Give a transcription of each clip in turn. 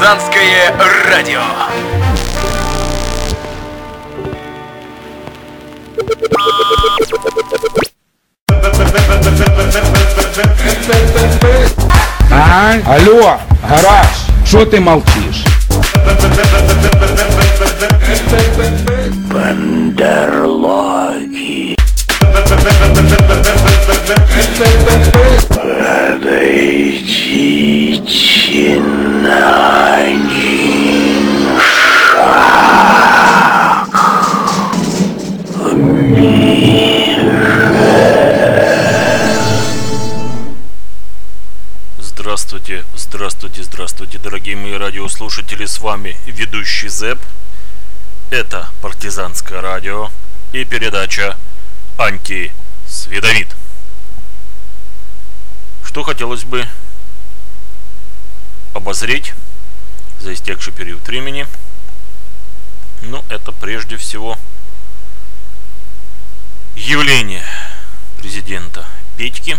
Партизанское радио. А? Алло, гараж, що ти мовчиш? Бандерлоги. Здравствуйте, здравствуйте, здравствуйте, дорогие мои радиослушатели, с вами ведущий ЗЭП. Это партизанское радио и передача «Антисведомит». Что хотелось бы обозреть за истекший период времени? Ну, это прежде всего явление президента Петьки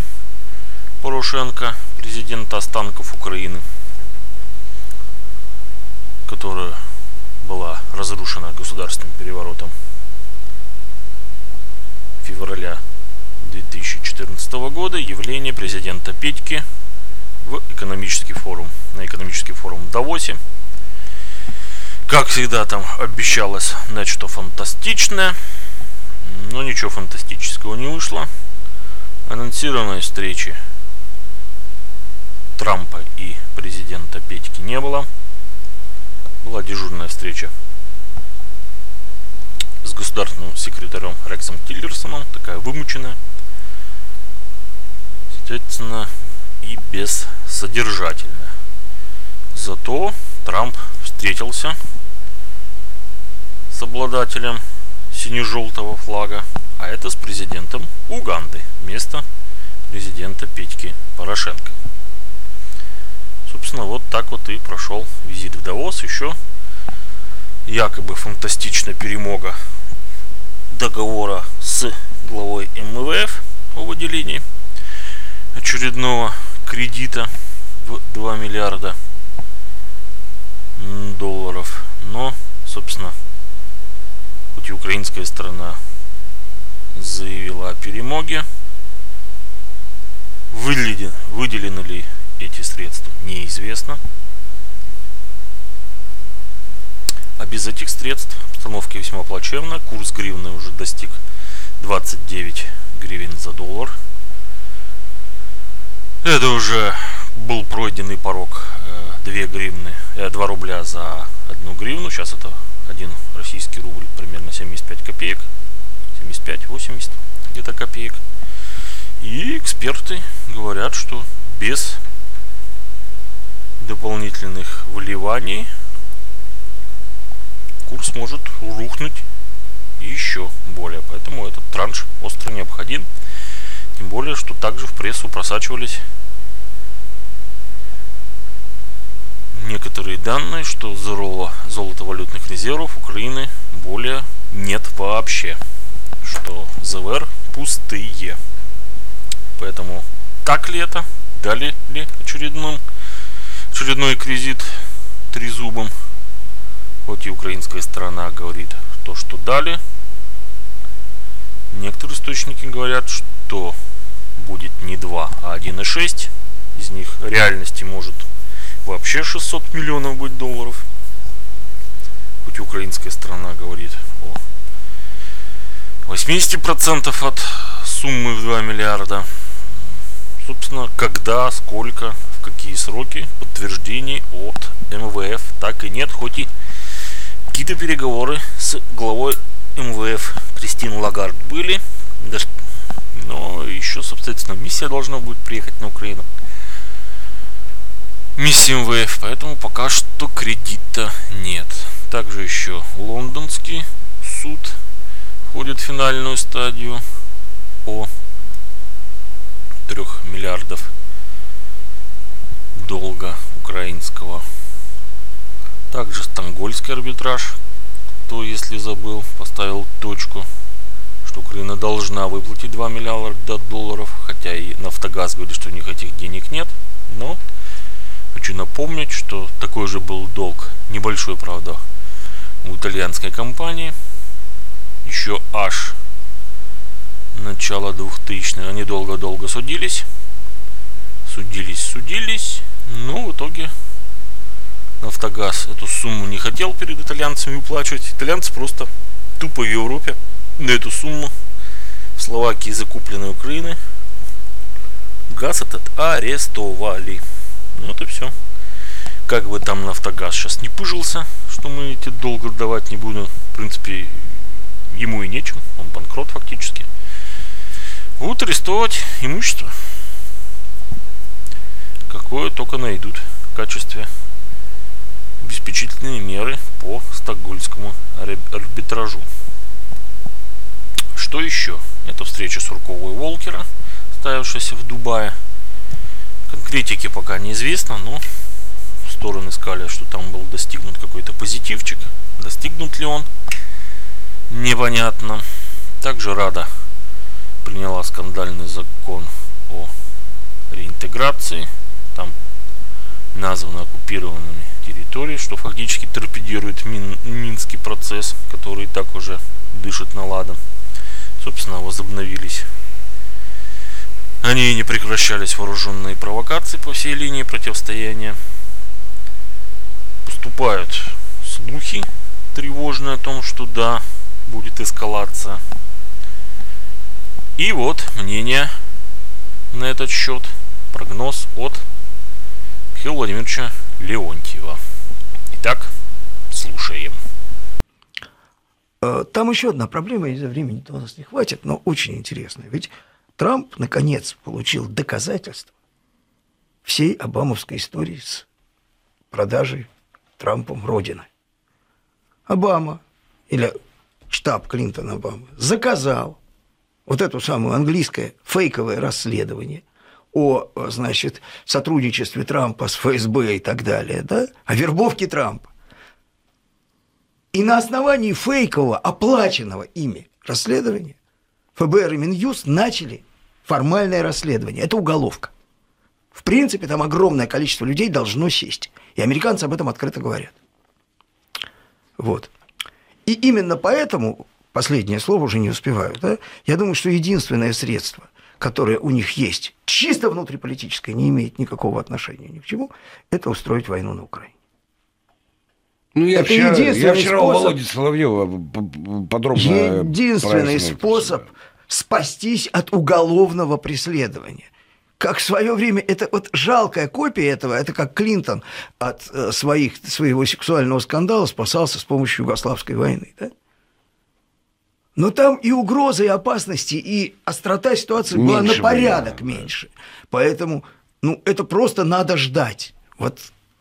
Порошенко, президента останков Украины, которая была разрушена государственным переворотом февраля 2014 года, явление президента Петьки в экономический форум, на экономический форум в Давосе. Как всегда там обещалось нечто фантастичное, но ничего фантастического не вышло. Анонсированной встречи Трампа и президента Петьки не было. Была дежурная встреча с государственным секретарем Рексом Тиллерсоном, такая вымученная, соответственно, и бессодержательная. Зато Трамп встретился с обладателем сине-желтого флага, а это с президентом Уганды вместо президента Петьки Порошенко. Собственно, вот так вот и прошел визит в Давос. Еще якобы фантастичная перемога договора с главой МВФ о выделении очередного кредита в 2 миллиарда долларов. Но, собственно, хоть и украинская сторона заявила о перемоге, выделены, выделены ли эти средства, неизвестно. А без этих средств обстановка весьма плачевна. Курс гривны уже достиг 29 гривен за доллар. Это уже был пройденный порог 2 гривны, 2 рубля за 1 гривну. Сейчас это 1 российский рубль, примерно 75 копеек. 75-80 где-то копеек. И эксперты говорят, что без дополнительных вливаний курс может рухнуть еще более. Поэтому этот транш остро необходим. Тем более, что также в прессу просачивались некоторые данные, что здорового золотовалютных резервов Украины более нет вообще. Что ЗВР пустые. Поэтому так ли это? Дали ли очередным, очередной кредит трезубом? Хоть и украинская сторона говорит то, что дали. Некоторые источники говорят, что будет не 2, а 1,6. Из них реальности может вообще 600 миллионов быть долларов. Хоть и украинская сторона говорит о 80% от суммы в 2 миллиарда. Собственно, когда, сколько, в какие сроки подтверждений от МВФ так и нет, хоть и какие-то переговоры с главой МВФ Кристин Лагард были, но еще, собственно, миссия должна будет приехать на Украину. Миссия МВФ, поэтому пока что кредита нет. Также еще лондонский суд входит в финальную стадию по 3 миллиардов долга украинского. Также стангольский арбитраж, кто, если забыл, поставил точку, что Украина должна выплатить 2 миллиарда долларов, хотя и Нафтогаз говорит, что у них этих денег нет, но хочу напомнить, что такой же был долг, небольшой, правда, у итальянской компании. Еще аж начало 2000-х. Они долго-долго судились. Судились, судились. Но в итоге Нафтогаз эту сумму не хотел перед итальянцами уплачивать. Итальянцы просто тупо в Европе на эту сумму в Словакии закупленной Украины газ этот арестовали. Ну вот и все. Как бы там Нафтогаз сейчас не пыжился, что мы эти долго давать не будем. В принципе, ему и нечем. Он банкрот фактически. Будут арестовать имущество. Какое только найдут в качестве обеспечительные меры по стокгольмскому арбитражу. Что еще? Это встреча Суркова и Волкера, ставившаяся в Дубае. Конкретики пока неизвестно, но стороны сказали, что там был достигнут какой-то позитивчик. Достигнут ли он? Непонятно. Также Рада приняла скандальный закон о реинтеграции. Там названы оккупированными территории, что фактически торпедирует Мин, Минский процесс, который и так уже дышит наладом. Собственно, возобновились они не прекращались вооруженные провокации по всей линии противостояния. Поступают слухи тревожные о том, что да, будет эскалация. И вот мнение на этот счет, прогноз от Михаила Владимировича Леонтьева. Итак, слушаем. Э, там еще одна проблема, из-за времени у нас не хватит, но очень интересная. Ведь Трамп, наконец, получил доказательства всей обамовской истории с продажей Трампом Родины. Обама, или штаб Клинтона Обамы, заказал вот это самое английское фейковое расследование о, значит, сотрудничестве Трампа с ФСБ и так далее, да, о вербовке Трампа. И на основании фейкового, оплаченного ими расследования ФБР и Минюст начали формальное расследование. Это уголовка. В принципе, там огромное количество людей должно сесть. И американцы об этом открыто говорят. Вот. И именно поэтому, последнее слово уже не успеваю, да, я думаю, что единственное средство, которое у них есть, чисто внутриполитическое, не имеет никакого отношения ни к чему, это устроить войну на Украине. Ну, я это вчера, я вчера способ, у Володи Соловьева подробно Единственный способ спастись от уголовного преследования. Как в свое время, это вот жалкая копия этого, это как Клинтон от э, своих, своего сексуального скандала спасался с помощью Югославской войны. Да? Но там и угрозы, и опасности, и острота ситуации меньше была на порядок было, меньше. Поэтому, ну, это просто надо ждать. Вот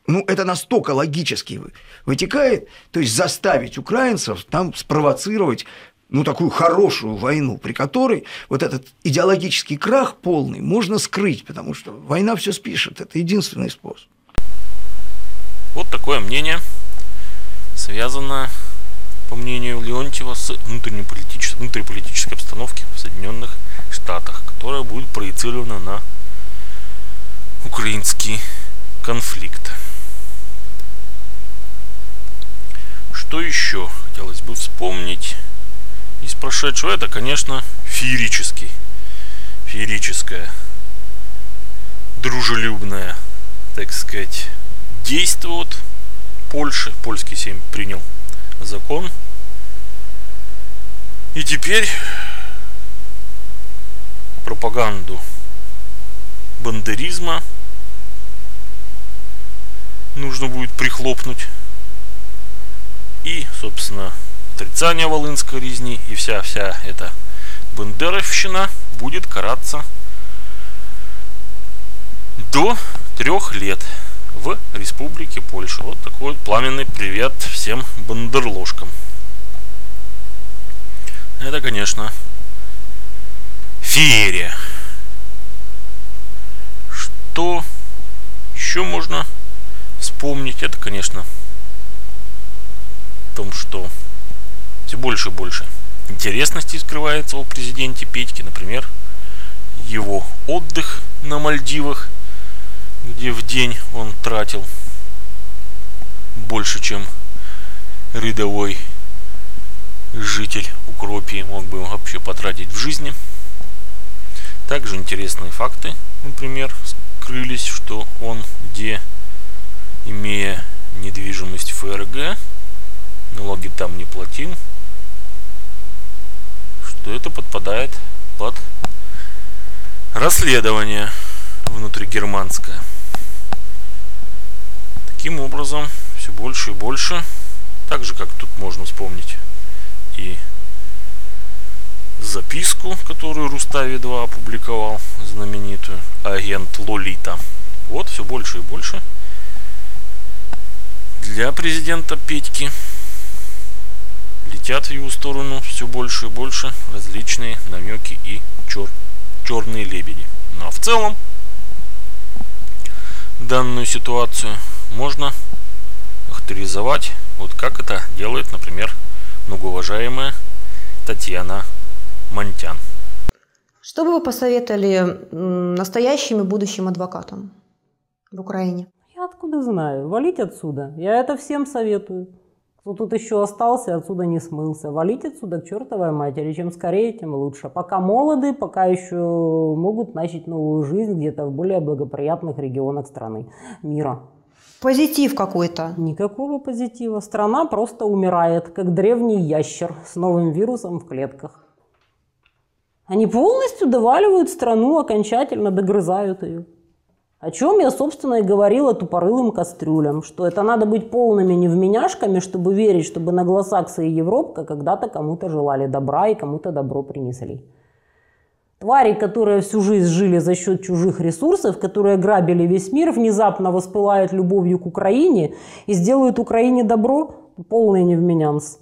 ну, это настолько логически вытекает, то есть заставить украинцев там спровоцировать ну, такую хорошую войну, при которой вот этот идеологический крах полный можно скрыть, потому что война все спишет. Это единственный способ. Вот такое мнение, связано, по мнению Леонтьева, с внутриполитической, внутриполитической обстановки в Соединенных Штатах, которая будет проецирована на украинский конфликт. Что еще хотелось бы вспомнить? из прошедшего, это, конечно, феерический, феерическое, дружелюбное, так сказать, действие от Польши. Польский семь принял закон. И теперь пропаганду бандеризма нужно будет прихлопнуть. И, собственно, отрицание Волынской резни и вся-вся эта бандеровщина будет караться до трех лет в Республике Польша. Вот такой вот пламенный привет всем бандерложкам. Это, конечно, феерия. Что еще можно вспомнить? Это, конечно, в том, что все больше и больше интересностей скрывается у президенте Петьки. Например, его отдых на Мальдивах, где в день он тратил больше, чем рядовой житель Укропии мог бы вообще потратить в жизни. Также интересные факты, например, скрылись, что он, где, имея недвижимость ФРГ, налоги там не платил, что это подпадает под расследование внутригерманское. Таким образом, все больше и больше, так же как тут можно вспомнить и записку, которую Рустави 2 опубликовал, знаменитую, агент Лолита. Вот все больше и больше для президента Петьки летят в его сторону все больше и больше различные намеки и чер черные лебеди. Ну, а в целом данную ситуацию можно авторизовать, вот как это делает, например, многоуважаемая Татьяна Монтян. Что бы вы посоветовали настоящим и будущим адвокатам в Украине? Я откуда знаю? Валить отсюда. Я это всем советую. Кто тут еще остался, отсюда не смылся. Валить отсюда к чертовой матери. Чем скорее, тем лучше. Пока молоды, пока еще могут начать новую жизнь где-то в более благоприятных регионах страны, мира. Позитив какой-то. Никакого позитива. Страна просто умирает, как древний ящер с новым вирусом в клетках. Они полностью доваливают страну, окончательно догрызают ее. О чем я, собственно, и говорила тупорылым кастрюлям, что это надо быть полными невменяшками, чтобы верить, чтобы наглосаксы и Европка когда-то кому-то желали добра и кому-то добро принесли. Твари, которые всю жизнь жили за счет чужих ресурсов, которые грабили весь мир, внезапно воспылают любовью к Украине и сделают Украине добро, полный невменянс.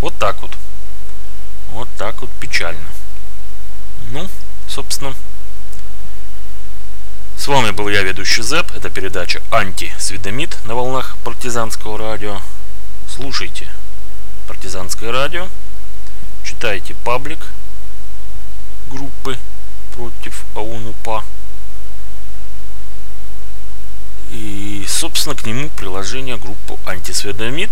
Вот так вот. Вот так вот печально. Ну, собственно, с вами был я, ведущий ЗЭП. Это передача «Антисведомит» на волнах партизанского радио. Слушайте партизанское радио. Читайте паблик группы против АУНУПА. И, собственно, к нему приложение группы Антисведомит.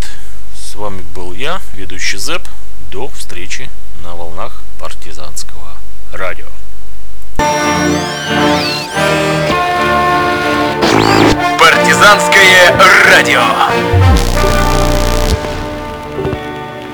С вами был я, ведущий ЗЭП. До встречи на волнах партизанского радио. Партизанское радио.